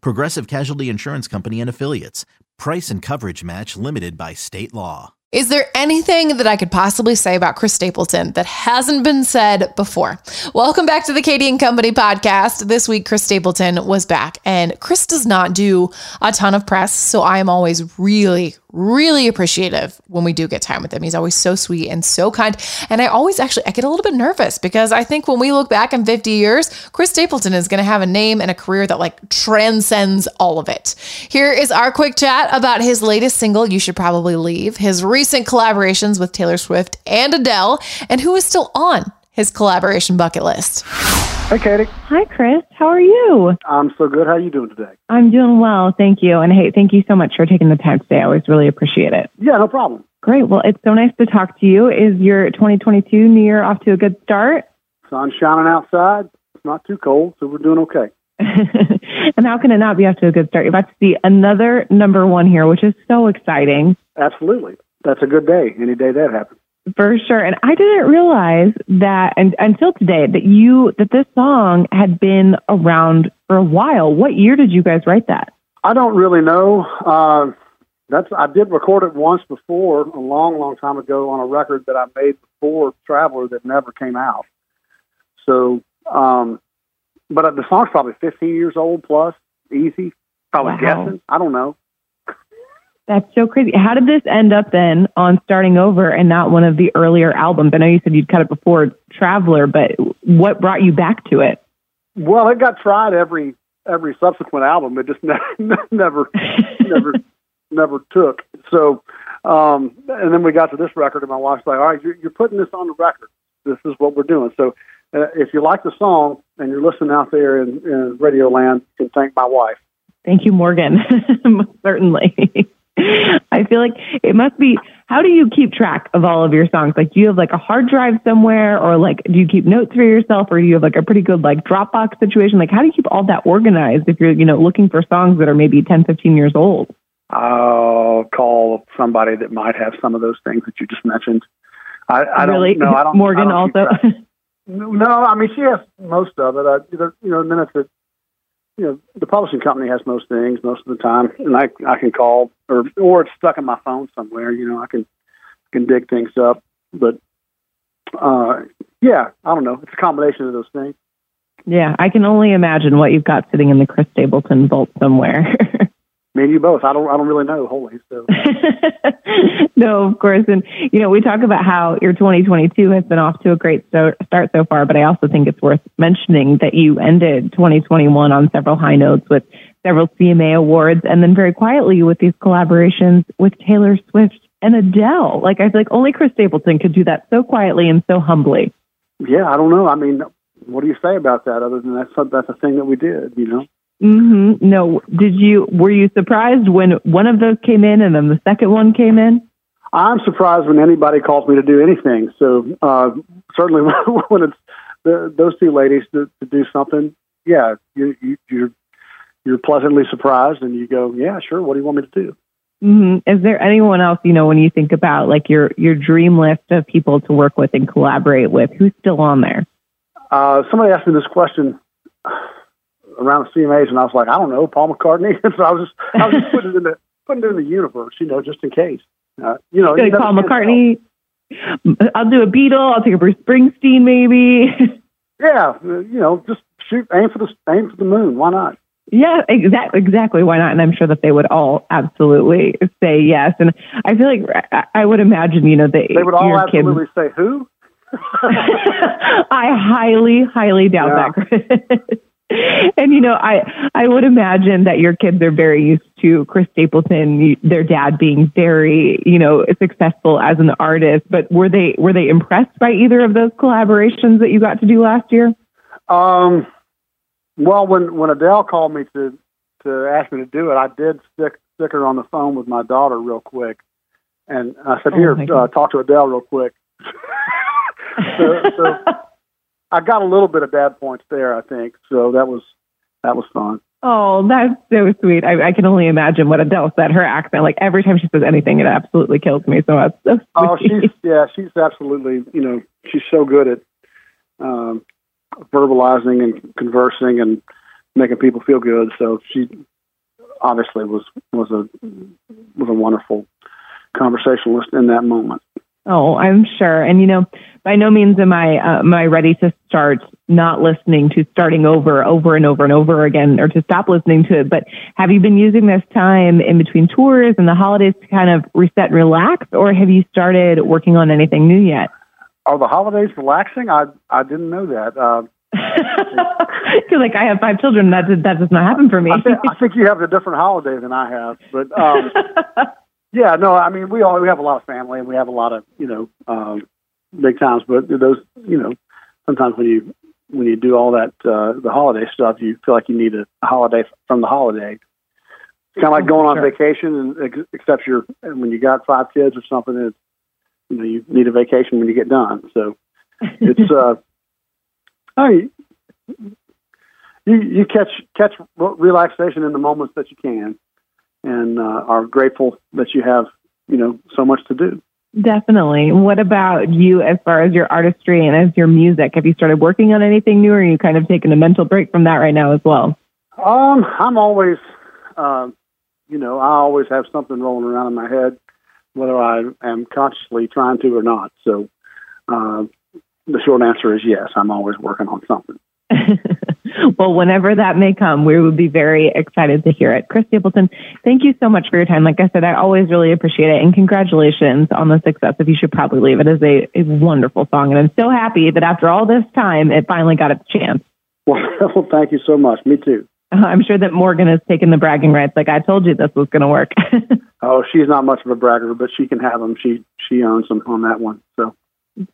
Progressive Casualty Insurance Company and Affiliates. Price and coverage match limited by state law. Is there anything that I could possibly say about Chris Stapleton that hasn't been said before? Welcome back to the Katie and Company podcast. This week, Chris Stapleton was back, and Chris does not do a ton of press, so I am always really, really appreciative when we do get time with him. He's always so sweet and so kind, and I always actually I get a little bit nervous because I think when we look back in 50 years, Chris Stapleton is going to have a name and a career that like transcends all of it. Here is our quick chat about his latest single, "You Should Probably Leave," his recent collaborations with Taylor Swift and Adele, and who is still on his collaboration bucket list. Hi, Katie. Hi, Chris. How are you? I'm so good. How are you doing today? I'm doing well. Thank you. And hey, thank you so much for taking the time today. I always really appreciate it. Yeah, no problem. Great. Well, it's so nice to talk to you. Is your 2022 New Year off to a good start? Sun's shining outside. It's not too cold, so we're doing okay. and how can it not be off to a good start? You're about to see another number one here, which is so exciting. Absolutely. That's a good day, any day that happens. For sure. And I didn't realize that and until today that you that this song had been around for a while. What year did you guys write that? I don't really know. Uh, that's I did record it once before, a long, long time ago, on a record that I made before Traveler that never came out. So, um, but the song's probably 15 years old plus, easy. Probably Wow. guessing. I don't know. That's so crazy. How did this end up then on starting over and not one of the earlier albums? I know you said you'd cut it before Traveler, but what brought you back to it? Well, it got tried every every subsequent album. It just never never never never took. So, um, and then we got to this record, and my wife's like, "All right, you're, you're putting this on the record. This is what we're doing." So, uh, if you like the song and you're listening out there in, in Radio Land, you can thank my wife. Thank you, Morgan. Certainly. I feel like it must be. How do you keep track of all of your songs? Like, do you have like a hard drive somewhere, or like, do you keep notes for yourself, or do you have like a pretty good like Dropbox situation? Like, how do you keep all that organized if you're, you know, looking for songs that are maybe 10, 15 years old? I'll call somebody that might have some of those things that you just mentioned. I, I really? don't know. I don't. Morgan I don't also. No, I mean she has most of it. I, you know, it's a, you know, the publishing company has most things most of the time, and I I can call or or it's stuck in my phone somewhere. You know, I can can dig things up, but uh, yeah, I don't know. It's a combination of those things. yeah, I can only imagine what you've got sitting in the Chris Stapleton vault somewhere. Me and you both. I don't I don't really know wholly. So no, of course. And, you know, we talk about how your 2022 has been off to a great start so far, but I also think it's worth mentioning that you ended 2021 on several high notes with several CMA awards and then very quietly with these collaborations with Taylor Swift and Adele. Like, I feel like only Chris Stapleton could do that so quietly and so humbly. yeah, I don't know. I mean, what do you say about that? Other than that's that's a thing that we did. You know. Hmm No, did you, were you surprised when one of those came in and then the second one came in? I'm surprised when anybody calls me to do anything. So uh, certainly when it's the, those two ladies to, to do something, yeah, you, you, you're you're pleasantly surprised, and you go, yeah, sure. What do you want me to do? hmm Is there anyone else, you know, when you think about like your your dream list of people to work with and collaborate with, who's still on there? Uh, somebody asked me this question around the CMAs, and I was like, I don't know, Paul McCartney. so I was just I was just putting it in the putting it in the universe, you know, just in case. Uh, you know, you Paul. McCartney. I'll do a Beatle. I'll take a Bruce Springsteen, maybe. Yeah, you know, just shoot, aim for the aim for the moon. Why not? Yeah, exactly. Exactly. Why not? And I'm sure that they would all absolutely say yes. And I feel like I would imagine, you know, they they would all absolutely kids, say who. I highly, highly doubt yeah. that. and you know, I I would imagine that your kids are very used to Chris Stapleton, their dad being very, you know, successful as an artist. But were they were they impressed by either of those collaborations that you got to do last year? Um, well, when when Adele called me to to ask me to do it, I did stick stick her on the phone with my daughter real quick, and I said, oh, "Here, uh, talk to Adele real quick." so, so I got a little bit of bad points there, I think. So that was that was fun. Oh, that's so sweet. I, I can only imagine what Adele said. Her accent, like every time she says anything, it absolutely kills me. So that's so sweet. Oh, she's yeah, she's absolutely. You know, she's so good at um, verbalizing and conversing and making people feel good. So she obviously was was a was a wonderful conversationalist in that moment. Oh, I'm sure. And you know, by no means am I uh, am I ready to start not listening to starting over, over and over and over again, or to stop listening to it. But have you been using this time in between tours and the holidays to kind of reset and relax, or have you started working on anything new yet? Are the holidays relaxing? I I didn't know that. Uh, feel like I have five children. That that does not happen for me. I, th- I think you have a different holiday than I have, but um, yeah, no. I mean, we all we have a lot of family and we have a lot of you know um, big times. But those you know sometimes when you when you do all that uh, the holiday stuff, you feel like you need a, holiday from the holiday. It's kind of like going on sure. vacation, and except you're when you got five kids or something, it's you know you need a vacation when you get done. So it's uh, I mean, you you catch catch relaxation in the moments that you can, and uh, are grateful that you have you know so much to do. Definitely. What about you as far as your artistry and as your music? Have you started working on anything new, or are you kind of taking a mental break from that right now as well? Um, I'm always, uh, you know, I always have something rolling around in my head whether I am consciously trying to or not. So uh, the short answer is yes, I'm always working on something. well, whenever that may come, we would be very excited to hear it. Chris Stapleton, thank you so much for your time. Like I said, I always really appreciate it. And congratulations on the success of You Should Probably Leave. It is a, a wonderful song. And I'm so happy that after all this time, it finally got its chance. Well, thank you so much. Me too. Uh, I'm sure that Morgan has taken the bragging rights. Like I told you, this was going to work. oh, she's not much of a bragger, but she can have them. She she owns them on that one. So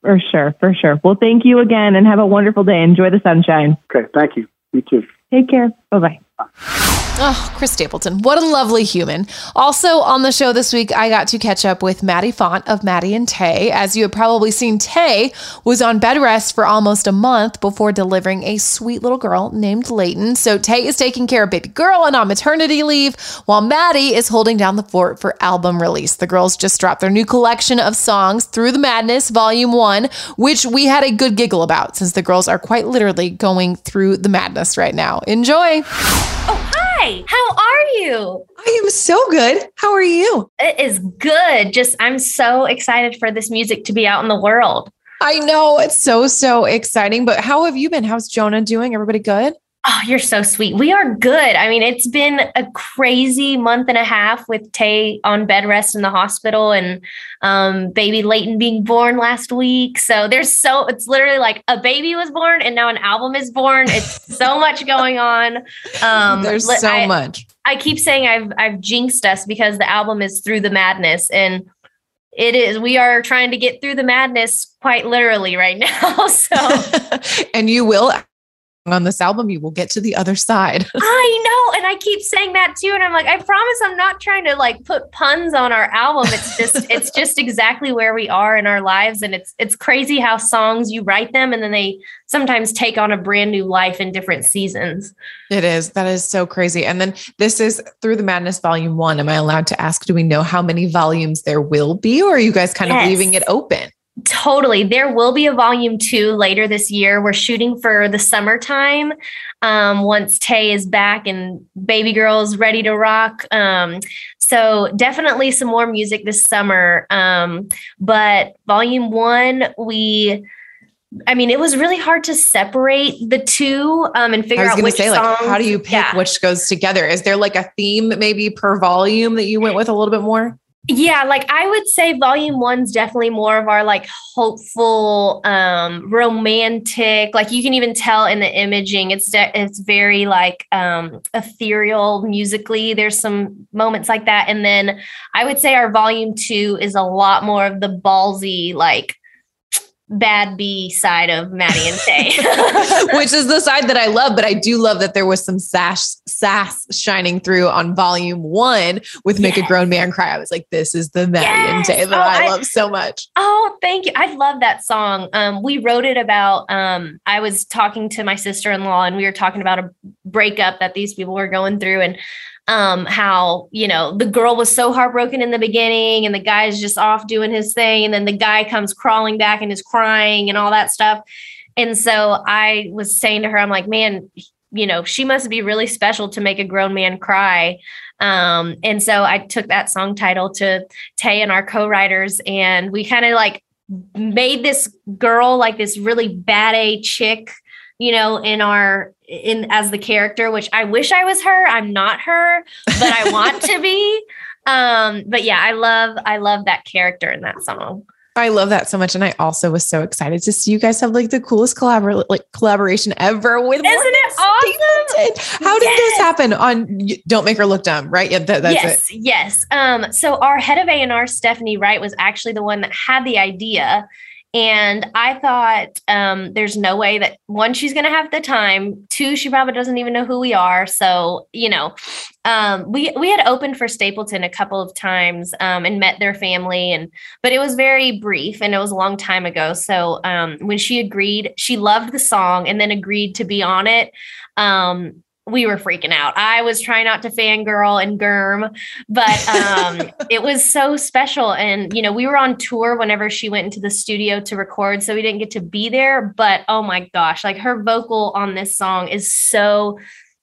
for sure, for sure. Well, thank you again, and have a wonderful day. Enjoy the sunshine. Okay, thank you. You too. Take care. Bye bye. Oh, Chris Stapleton. What a lovely human. Also on the show this week, I got to catch up with Maddie Font of Maddie and Tae. As you have probably seen, Tae was on bed rest for almost a month before delivering a sweet little girl named Leighton. So Tae is taking care of baby girl and on maternity leave, while Maddie is holding down the fort for album release. The girls just dropped their new collection of songs, Through the Madness, Volume 1, which we had a good giggle about since the girls are quite literally going through the madness right now. Enjoy. Oh, Hi, how are you? I am so good. How are you? It is good. Just, I'm so excited for this music to be out in the world. I know it's so, so exciting. But how have you been? How's Jonah doing? Everybody good? Oh, you're so sweet. We are good. I mean, it's been a crazy month and a half with Tae on bed rest in the hospital and um, baby Leighton being born last week. So there's so, it's literally like a baby was born and now an album is born. It's so much going on. Um, there's so I, much. I keep saying I've, I've jinxed us because the album is through the madness and it is we are trying to get through the madness quite literally right now so and you will on this album, you will get to the other side. I know. And I keep saying that too. And I'm like, I promise I'm not trying to like put puns on our album. It's just, it's just exactly where we are in our lives. And it's, it's crazy how songs you write them and then they sometimes take on a brand new life in different seasons. It is. That is so crazy. And then this is Through the Madness Volume One. Am I allowed to ask, do we know how many volumes there will be? Or are you guys kind yes. of leaving it open? Totally. There will be a volume two later this year. We're shooting for the summertime um, once Tae is back and baby girl's ready to rock. Um, so definitely some more music this summer. Um, but volume one, we I mean, it was really hard to separate the two um, and figure I was out which say, like, how do you pick yeah. which goes together? Is there like a theme maybe per volume that you went with a little bit more? Yeah, like I would say volume one's definitely more of our like hopeful, um, romantic. Like you can even tell in the imaging, it's de- it's very like um ethereal musically. There's some moments like that. And then I would say our volume two is a lot more of the ballsy, like bad B side of Maddie and Tae. which is the side that I love. But I do love that there was some sass, sass shining through on volume one with Make a Grown Man Cry. I was like, this is the Maddie and Tae that Oh, I, I- love so much. Oh, thank you. I love that song. Um, we wrote it about um I was talking to my sister-in-law and we were talking about a breakup that these people were going through and um how, you know, the girl was so heartbroken in the beginning and the guy's just off doing his thing and then the guy comes crawling back and is crying and all that stuff. And so I was saying to her I'm like, "Man, you know, she must be really special to make a grown man cry." Um, and so I took that song title to Tae and our co-writers, and we kind of like made this girl like this really bad A chick, you know, in our in as the character, which I wish I was her. I'm not her, but I want to be. Um, but yeah, I love I love that character in that song. I love that so much. And I also was so excited to see you guys have like the coolest collabor- like collaboration ever with Isn't it awesome? Stapleton. How did this happen on Don't Make Her Look Dumb, right? Yeah, that, that's yes, it. yes. Um, so our head of A&R, Stephanie Wright, was actually the one that had the idea. And I thought um, there's no way that one, she's going to have the time. Two, she probably doesn't even know who we are. So, you know, um, we we had opened for Stapleton a couple of times um, and met their family, and but it was very brief and it was a long time ago. So um, when she agreed, she loved the song and then agreed to be on it. We were freaking out. I was trying not to fangirl and germ, but um, it was so special. And, you know, we were on tour whenever she went into the studio to record, so we didn't get to be there. But oh my gosh, like her vocal on this song is so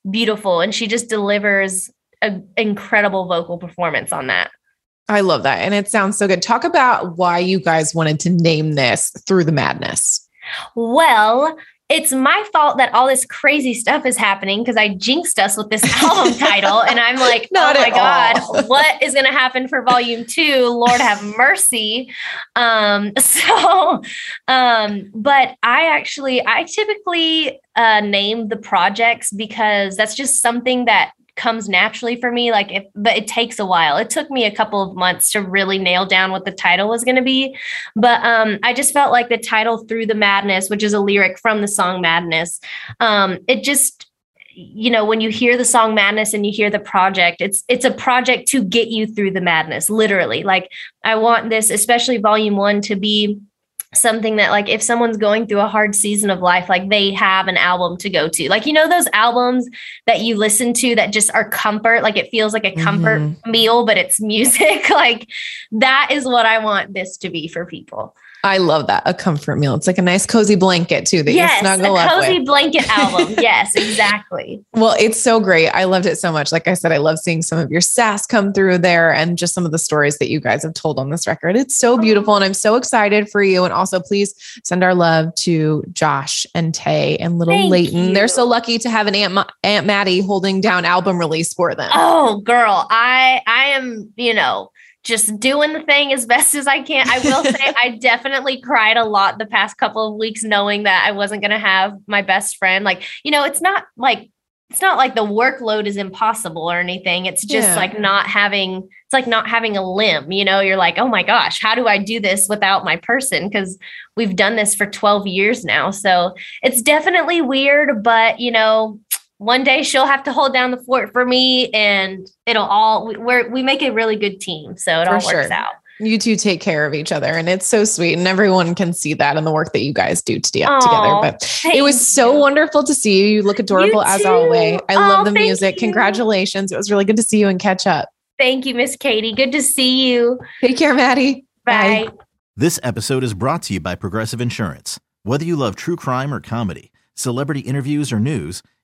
beautiful. And she just delivers an incredible vocal performance on that. I love that. And it sounds so good. Talk about why you guys wanted to name this Through the Madness. Well, it's my fault that all this crazy stuff is happening because I jinxed us with this album title. And I'm like, oh my. God, what is going to happen for volume two? Lord have mercy. Um, so, um, but I actually, I typically uh, name the projects because that's just something that comes naturally for me like if but it takes a while. It took me a couple of months to really nail down what the title was going to be but um i just felt like the title through the madness which is a lyric from the song madness um it just you know when you hear the song madness and you hear the project it's it's a project to get you through the madness literally. Like i want this especially volume 1 to be something that like if someone's going through a hard season of life like they have an album to go to. Like you know those albums that you listen to that just are comfort? Like it feels like a comfort Mhm. meal but it's music. Like that is what i want this to be for people I love that. A comfort meal. It's like a nice cozy blanket too that yes you snuggle a up cozy with. blanket album yes exactly Well, it's so great. I loved it so much. Like I said, I love seeing some of your sass come through there and just some of the stories that you guys have told on this record. It's so mm-hmm. beautiful. And I'm so excited for you. And also, please send our love to Josh and Tae and little Thank Leighton. They're so lucky to have an Aunt, Ma- Aunt Maddie holding down album release for them. Oh, girl, I I am, you know, just doing the thing as best as I can. I will say I definitely cried a lot the past couple of weeks knowing that I wasn't going to have my best friend. Like, you know, it's not like it's not like the workload is impossible or anything. It's just Yeah. like not having it's like not having a limb, you know, you're like, "Oh my gosh, how do I do this without my person?" cuz we've done this for 12 years now. So, it's definitely weird, but you know, one day she'll have to hold down the fort for me and it'll all we- we're we make a really good team so it For all works sure. out You two take care of each other, and it's so sweet. And everyone can see that in the work that you guys do to- Aw, together. But it was so you. wonderful to see you. You look adorable as always. I Aw, love the music. you. Congratulations. It was really good to see you and catch up. thank you miss katie good to see you Take care, Maddie. bye. This episode is brought to you by Progressive Insurance. Whether you love true crime or comedy, celebrity interviews or news,